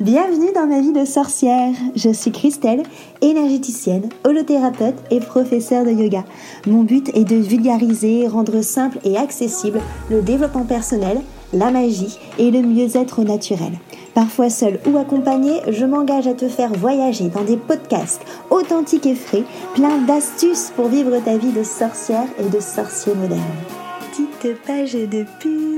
Bienvenue dans ma vie de sorcière. Je suis Christelle, énergéticienne, holothérapeute et professeure de yoga. Mon but est de vulgariser, rendre simple et accessible le développement personnel, la magie et le mieux-être naturel. Parfois seule ou accompagnée, je m'engage à te faire voyager dans des podcasts authentiques et frais, plein d'astuces pour vivre ta vie de sorcière et de sorcier moderne petite page de pub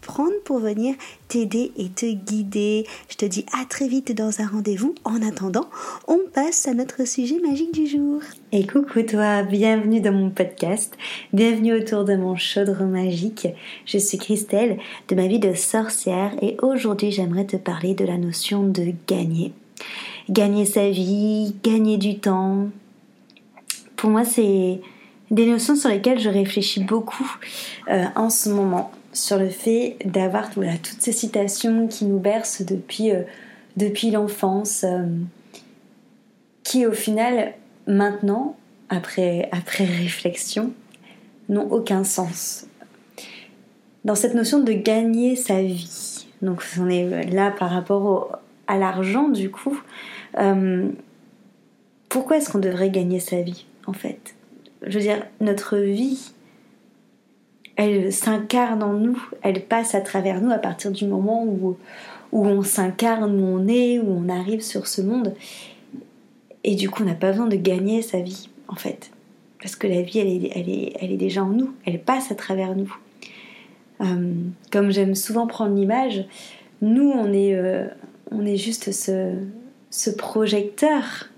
prendre pour venir t'aider et te guider. Je te dis à très vite dans un rendez-vous. En attendant, on passe à notre sujet magique du jour. Et coucou toi, bienvenue dans mon podcast, bienvenue autour de mon chaudron magique. Je suis Christelle de ma vie de sorcière et aujourd'hui j'aimerais te parler de la notion de gagner. Gagner sa vie, gagner du temps. Pour moi c'est des notions sur lesquelles je réfléchis beaucoup euh, en ce moment sur le fait d'avoir voilà, toutes ces citations qui nous bercent depuis, euh, depuis l'enfance, euh, qui au final, maintenant, après, après réflexion, n'ont aucun sens. Dans cette notion de gagner sa vie, donc on est là par rapport à l'argent du coup, euh, pourquoi est-ce qu'on devrait gagner sa vie en fait? Je veux dire, notre vie, elle s'incarne en nous, elle passe à travers nous à partir du moment où, on s'incarne, où on est, où on arrive sur ce monde. Et du coup, on n'a pas besoin de gagner sa vie, en fait. Parce que la vie, elle est, déjà en nous, elle passe à travers nous. Euh, comme j'aime souvent prendre l'image, nous, on est, euh, on est juste ce, ce projecteur,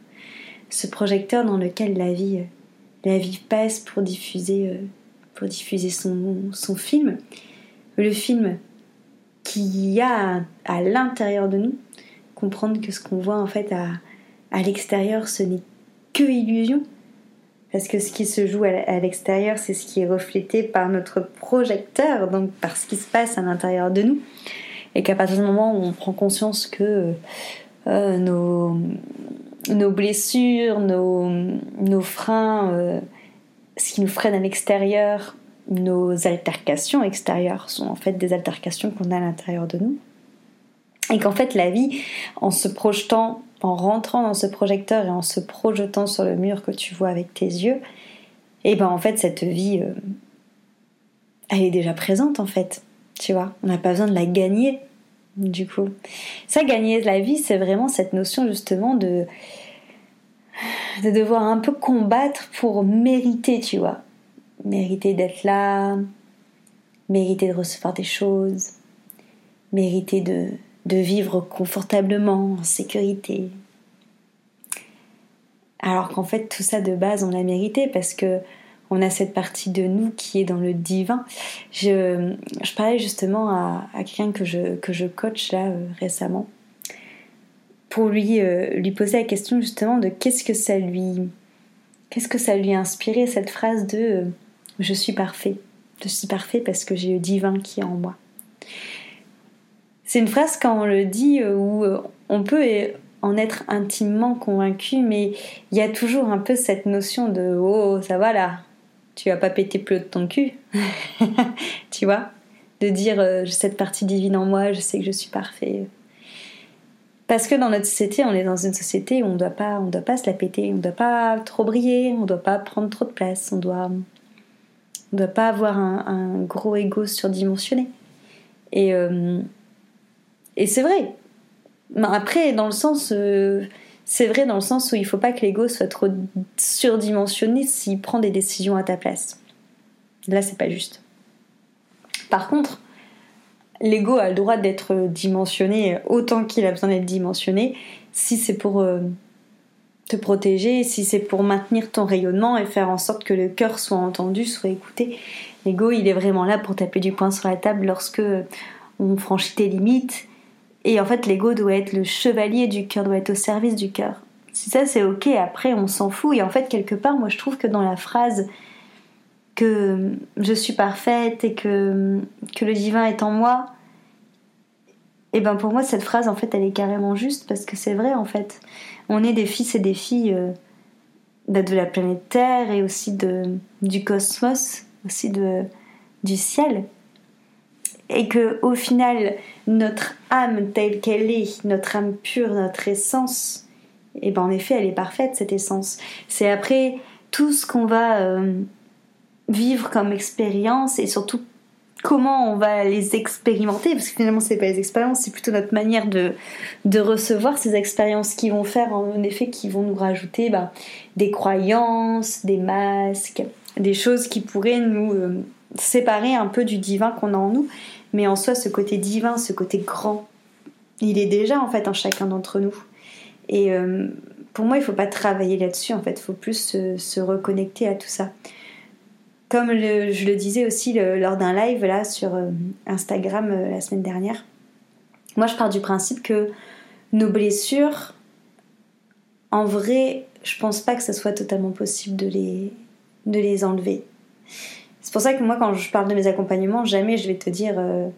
ce projecteur dans lequel la vie, la vie passe pour diffuser euh, diffuser son, film. Le film qui a à, l'intérieur de nous, comprendre que ce qu'on voit en fait à, à l'extérieur, ce n'est que illusion. Parce que ce qui se joue à l'extérieur, c'est ce qui est reflété par notre projecteur, donc par ce qui se passe à l'intérieur de nous. Et qu'à partir du moment où on prend conscience que euh, nos, nos blessures, nos, nos freins, euh, ce qui nous freine à l'extérieur, nos altercations extérieures sont en fait des altercations qu'on a à l'intérieur de nous. Et qu'en fait la vie, en se projetant, en rentrant dans ce projecteur et en se projetant sur le mur que tu vois avec tes yeux, et eh ben en fait cette vie, euh, elle est déjà présente en fait. Tu vois, on n'a pas besoin de la gagner du coup. Ça, gagner la vie, c'est vraiment cette notion justement de de devoir un peu combattre pour mériter, tu vois. Mériter d'être là, mériter de recevoir des choses, mériter de, vivre confortablement, en sécurité. Alors qu'en fait, tout ça de base, on l'a mérité parce que on a cette partie de nous qui est dans le divin. Je, parlais justement à, à quelqu'un que je, que je coach là euh, récemment pour lui, euh, lui poser la question justement de qu'est-ce que ça lui qu'est-ce que ça lui a inspiré cette phrase de euh, je suis parfait. Je suis parfait parce que j'ai le divin qui est en moi. C'est une phrase quand on le dit euh, où on peut en être intimement convaincu, mais il y a toujours un peu cette notion de oh ça va là, tu vas pas péter plus de ton cul, tu vois, de dire cette partie divine en moi, je sais que je suis parfait. Parce que dans notre société, on est dans une société où on doit pas, on doit pas se la péter, on doit pas trop briller, on doit pas prendre trop de place, on doit, on doit pas avoir un, gros ego surdimensionné. Et, euh, c'est vrai. Après, dans le sens, euh, c'est vrai dans le sens où il faut pas que l'ego soit trop surdimensionné s'il prend des décisions à ta place. Là, c'est pas juste. Par contre, l'ego a le droit d'être dimensionné autant qu'il a besoin d'être dimensionné si c'est pour euh, te protéger, si c'est pour maintenir ton rayonnement et faire en sorte que le cœur soit entendu, soit écouté. L'ego, il est vraiment là pour taper du poing sur la table lorsque on franchit tes limites. Et en fait, l'ego doit être le chevalier du cœur, doit être au service du cœur. Si ça c'est ok, après on s'en fout. Et en fait, quelque part, moi je trouve que dans la phrase que je suis parfaite et que, que le divin est en moi, et ben pour moi cette phrase en fait elle est carrément juste parce que c'est vrai en fait. On est des fils et des filles euh, de la planète Terre et aussi de, du cosmos, aussi de, du ciel. Et que au final, notre âme telle qu'elle est, notre âme pure, notre essence, et ben en effet, elle est parfaite cette essence. C'est après tout ce qu'on va euh, vivre comme expérience et surtout comment on va les expérimenter, parce que finalement c'est pas les expériences, c'est plutôt notre manière de, de recevoir ces expériences qui vont faire en effet qui vont nous rajouter bah, des croyances, des masques, des choses qui pourraient nous euh, séparer un peu du divin qu'on a en nous. Mais en soi, ce côté divin, ce côté grand, il est déjà en fait en chacun d'entre nous. Et euh, pour moi, il faut pas travailler là-dessus, en fait, il faut plus se, se reconnecter à tout ça comme je le disais aussi lors d'un live là sur euh, Instagram euh, la semaine dernière, moi je pars du principe que nos blessures, en vrai, je pense pas que ce soit totalement possible de les, de les enlever. C'est pour ça que moi quand je parle de mes accompagnements, jamais je vais te dire euh,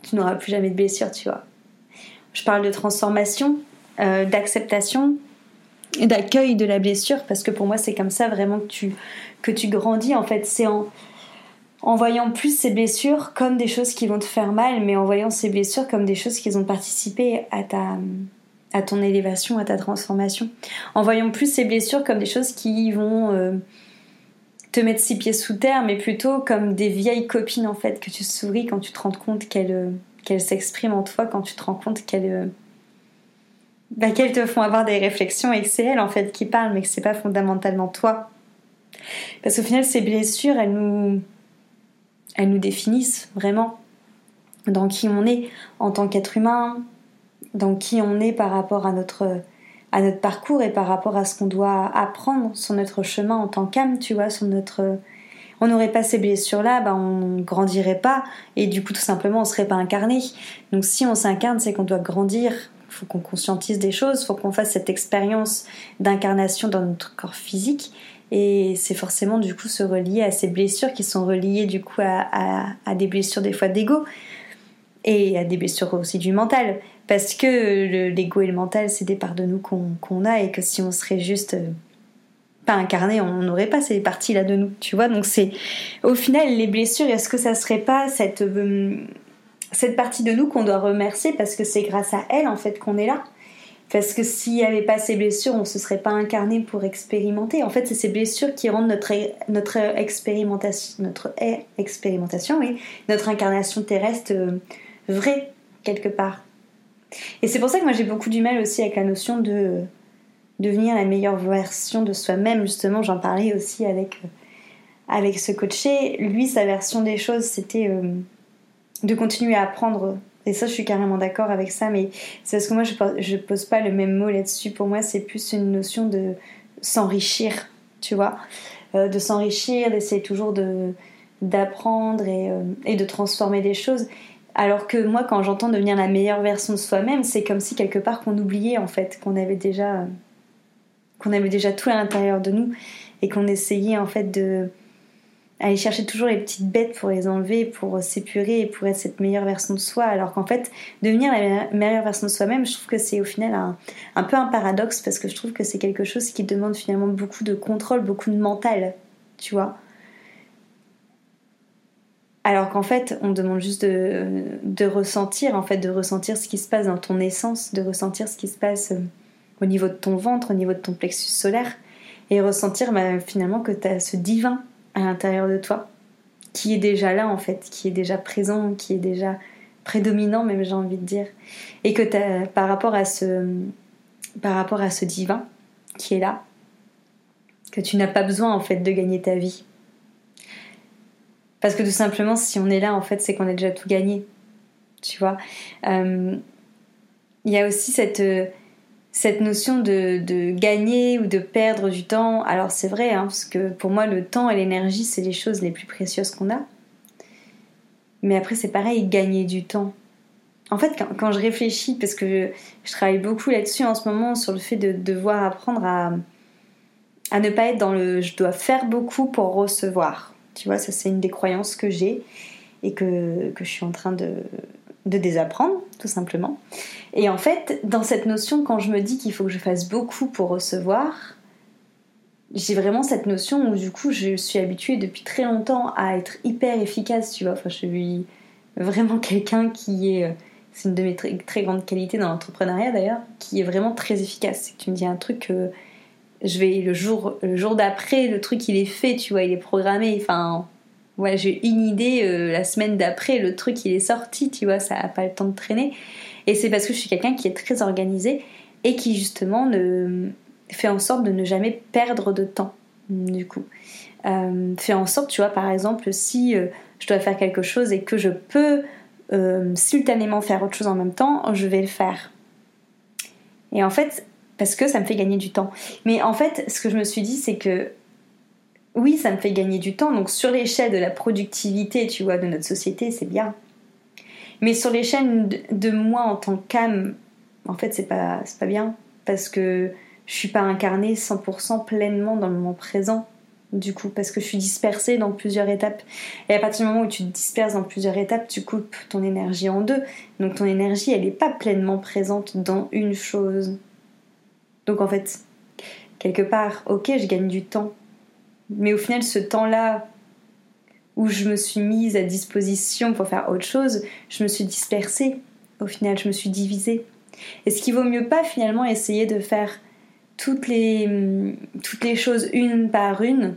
tu n'auras plus jamais de blessures, tu vois. Je parle de transformation, d'acceptation, d'accueil de la blessure parce que pour moi c'est comme ça vraiment que tu, que tu grandis en fait. C'est en, en voyant plus ces blessures comme des choses qui vont te faire mal mais en voyant ces blessures comme des choses qui ont participé à ta à ton élévation à ta transformation. En voyant plus ces blessures comme des choses qui vont euh, te mettre six pieds sous terre mais plutôt comme des vieilles copines en fait que tu souris quand tu te rends compte qu'elles euh, qu'elles s'expriment en toi quand tu te rends compte qu'elles euh, bah, qu'elles te font avoir des réflexions et que c'est elles en fait qui parlent, mais que c'est pas fondamentalement toi. Parce qu'au final, ces blessures, elles nous, elles nous définissent vraiment dans qui on est en tant qu'être humain, dans qui on est par rapport à notre, à notre parcours et par rapport à ce qu'on doit apprendre sur notre chemin en tant qu'âme, tu vois, sur notre. On n'aurait pas ces blessures-là, bah on grandirait pas et du coup tout simplement on serait pas incarné. Donc si on s'incarne, c'est qu'on doit grandir, faut qu'on conscientise des choses, faut qu'on fasse cette expérience d'incarnation dans notre corps physique. Et c'est forcément du coup se relier à ces blessures qui sont reliées du coup à, des blessures des fois d'ego et à des blessures aussi du mental. Parce que l'ego et le mental, c'est des parts de nous qu'on a et que si on serait juste euh, pas incarné, on n'aurait pas ces parties-là de nous, tu vois. Donc c'est au final les blessures, est-ce que ça serait pas cette euh, cette partie de nous qu'on doit remercier parce que c'est grâce à elle en fait qu'on est là. Parce que s'il n'y avait pas ces blessures, on ne se serait pas incarné pour expérimenter. En fait, c'est ces blessures qui rendent notre, notre expérimentation, notre expérimentation, oui, notre incarnation terrestre euh, vraie, quelque part. Et c'est pour ça que moi j'ai beaucoup du mal aussi avec la notion de devenir la meilleure version de soi-même. Justement, j'en parlais aussi avec, euh, avec ce coaché. Lui, sa version des choses, c'était euh, de continuer à apprendre. Et ça, je suis carrément d'accord avec ça, mais c'est parce que moi, je, je pose pas le même mot là-dessus. Pour moi, c'est plus une notion de s'enrichir, tu vois. Euh, de s'enrichir, d'essayer toujours de d'apprendre et, euh, et, de transformer des choses. Alors que moi, quand j'entends devenir la meilleure version de soi-même, c'est comme si quelque part qu'on oubliait en fait qu'on avait qu'on avait déjà tout à l'intérieur de nous et qu'on essayait en fait de aller chercher toujours les petites bêtes pour les enlever, pour s'épurer et pour être cette meilleure version de soi. Alors qu'en fait, devenir la meilleure version de soi-même, je trouve que c'est au final un, un, peu un paradoxe parce que je trouve que c'est quelque chose qui demande finalement beaucoup de contrôle, beaucoup de mental, tu vois. Alors qu'en fait, on demande juste de, de, ressentir, en fait, de ressentir ce qui se passe dans ton essence, de ressentir ce qui se passe euh, au niveau de ton ventre, au niveau de ton plexus solaire, et ressentir bah, finalement que tu as ce divin à l'intérieur de toi, qui est déjà là en fait, qui est déjà présent, qui est déjà prédominant même j'ai envie de dire, et que par rapport à ce divin qui est là, que tu n'as pas besoin en fait de gagner ta vie. Parce que tout simplement, si on est là, en fait, c'est qu'on a déjà tout gagné. Tu vois? Euh, Il y a aussi cette, cette notion de, gagner ou de perdre du temps, alors c'est vrai, hein, parce que pour moi le temps et l'énergie c'est les choses les plus précieuses qu'on a. Mais après c'est pareil, gagner du temps. en fait, quand, je réfléchis, parce que je, travaille beaucoup là-dessus en ce moment, sur le fait de devoir apprendre à, ne pas être dans le je dois faire beaucoup pour recevoir. Tu vois, ça c'est une des croyances que j'ai et que, que, je suis en train de, de désapprendre, tout simplement. Et en fait, dans cette notion, quand je me dis qu'il faut que je fasse beaucoup pour recevoir, j'ai vraiment cette notion où du coup je suis habituée depuis très longtemps à être hyper efficace, tu vois. Enfin, je suis vraiment quelqu'un qui est. C'est une de mes très, grandes qualités dans l'entrepreneuriat d'ailleurs, qui est vraiment très efficace. Tu me dis un truc que je vais le jour, le jour d'après, le truc il est fait, tu vois, il est programmé. Enfin, ouais, j'ai une idée euh, la semaine d'après, le truc il est sorti, tu vois, ça n'a pas le temps de traîner. Et c'est parce que je suis quelqu'un qui est très organisé et qui justement fait en sorte de ne jamais perdre de temps, du coup. Euh, fait en sorte, tu vois, par exemple, si euh, je dois faire quelque chose et que je peux simultanément faire autre chose en même temps, je vais le faire. Et en fait, parce que ça me fait gagner du temps. Mais en fait, ce que je me suis dit, c'est que oui, ça me fait gagner du temps. Donc sur l'échelle de la productivité, tu vois, de notre société, c'est bien. Mais sur l'échelle de moi en tant qu'âme, en fait, c'est pas, pas bien. Parce que je suis pas incarnée 100% pleinement dans le moment présent du coup parce que je suis dispersée dans plusieurs étapes et à partir du moment où tu te disperses dans plusieurs étapes tu coupes ton énergie en deux donc ton énergie elle n'est pas pleinement présente dans une chose donc en fait quelque part ok je gagne du temps mais au final ce temps là où je me suis mise à disposition pour faire autre chose je me suis dispersée au final je me suis divisée est-ce qu'il vaut mieux pas finalement essayer de faire toutes les, toutes les choses une par une.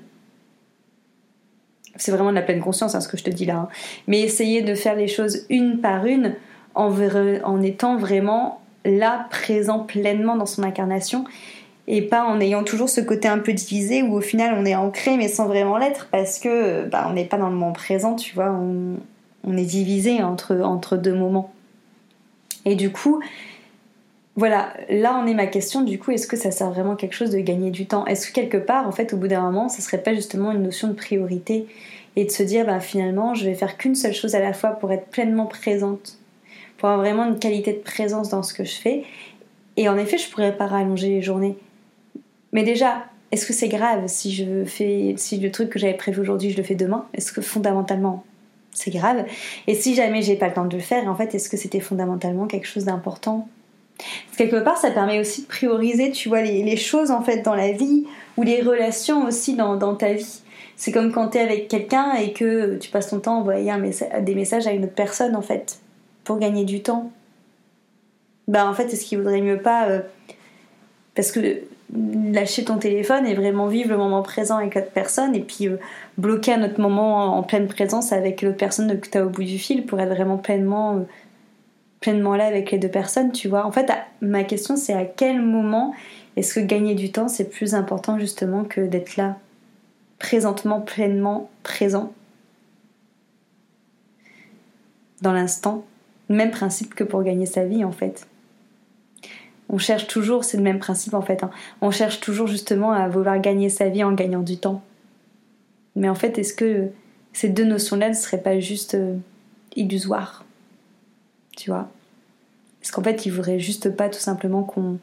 C'est vraiment de la pleine conscience hein, ce que je te dis là. Hein. Mais essayer de faire les choses une par une en, en étant vraiment là, présent pleinement dans son incarnation et pas en ayant toujours ce côté un peu divisé où au final on est ancré mais sans vraiment l'être parce que bah, on n'est pas dans le moment présent, tu vois, on, est divisé entre, entre deux moments. Et du coup, voilà, là en est ma question du coup, est-ce que ça sert vraiment quelque chose de gagner du temps? Est-ce que quelque part, en fait, au bout d'un moment, ça serait pas justement une notion de priorité et de se dire, bah finalement, je vais faire qu'une seule chose à la fois pour être pleinement présente, pour avoir vraiment une qualité de présence dans ce que je fais? Et en effet, je pourrais pas rallonger les journées. Mais déjà, est-ce que c'est grave si je fais, si le truc que j'avais prévu aujourd'hui, je le fais demain? Est-ce que fondamentalement, c'est grave? Et si jamais j'ai pas le temps de le faire, en fait, est-ce que c'était fondamentalement quelque chose d'important? Quelque part, ça permet aussi de prioriser, tu vois, les, choses en fait dans la vie ou les relations aussi dans, ta vie. C'est comme quand tu es avec quelqu'un et que tu passes ton temps à envoyer des messages à une autre personne en fait, pour gagner du temps. Bah en fait, est-ce qu'il vaudrait mieux pas. Euh, parce que lâcher ton téléphone et vraiment vivre le moment présent avec l'autre personne et puis euh, bloquer un autre moment en, pleine présence avec l'autre personne que tu as au bout du fil pour être vraiment pleinement. Euh, pleinement là avec les deux personnes, tu vois. En fait, ma question c'est à quel moment est-ce que gagner du temps c'est plus important justement que d'être là, présentement, pleinement présent, dans l'instant. Même principe que pour gagner sa vie en fait. On cherche toujours, c'est le même principe en fait, hein. on cherche toujours justement à vouloir gagner sa vie en gagnant du temps. Mais en fait, est-ce que ces deux notions-là ne seraient pas juste euh, illusoires? Tu vois? Parce qu'en fait, il voudrait juste pas tout simplement qu'on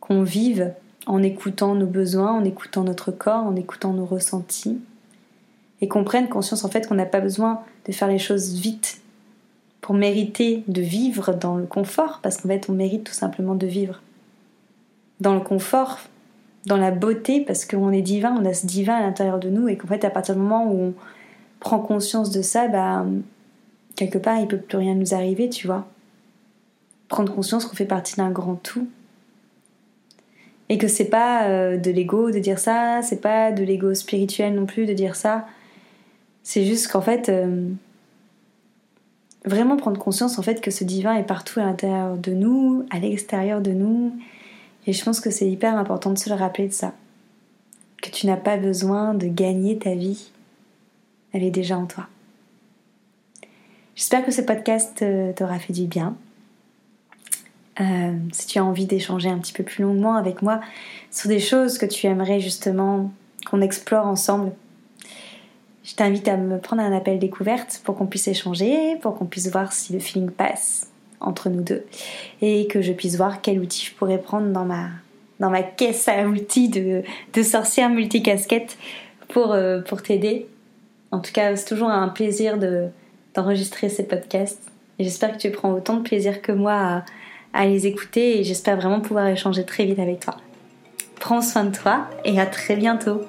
qu'on vive en écoutant nos besoins, en écoutant notre corps, en écoutant nos ressentis, et qu'on prenne conscience en fait qu'on n'a pas besoin de faire les choses vite? Pour mériter de vivre dans le confort, parce qu'en fait on mérite tout simplement de vivre dans le confort, dans la beauté, parce qu'on est divin, on a ce divin à l'intérieur de nous, et qu'en fait à partir du moment où on prend conscience de ça, bah, quelque part, il peut plus rien nous arriver, tu vois. Prendre conscience qu'on fait partie d'un grand tout. Et que c'est pas euh, de l'ego de dire ça, c'est pas de l'ego spirituel non plus de dire ça. C'est juste qu'en fait, euh, vraiment prendre conscience en fait que ce divin est partout à l'intérieur de nous, à l'extérieur de nous. Et je pense que c'est hyper important de se le rappeler de ça. Que tu n'as pas besoin de gagner ta vie. Elle est déjà en toi. J'espère que ce podcast euh, t'aura fait du bien. Euh, si tu as envie d'échanger un petit peu plus longuement avec moi sur des choses que tu aimerais justement qu'on explore ensemble, je t'invite à me prendre un appel découverte pour qu'on puisse échanger, pour qu'on puisse voir si le feeling passe. entre nous deux et que je puisse voir quel outil je pourrais prendre dans ma, dans ma caisse à outils de, de sorcière multicasquette pour, euh, pour t'aider. En tout cas, c'est toujours un plaisir de, d'enregistrer ces podcasts. J'espère que tu prends autant de plaisir que moi à, à les écouter et j'espère vraiment pouvoir échanger très vite avec toi. Prends soin de toi et à très bientôt.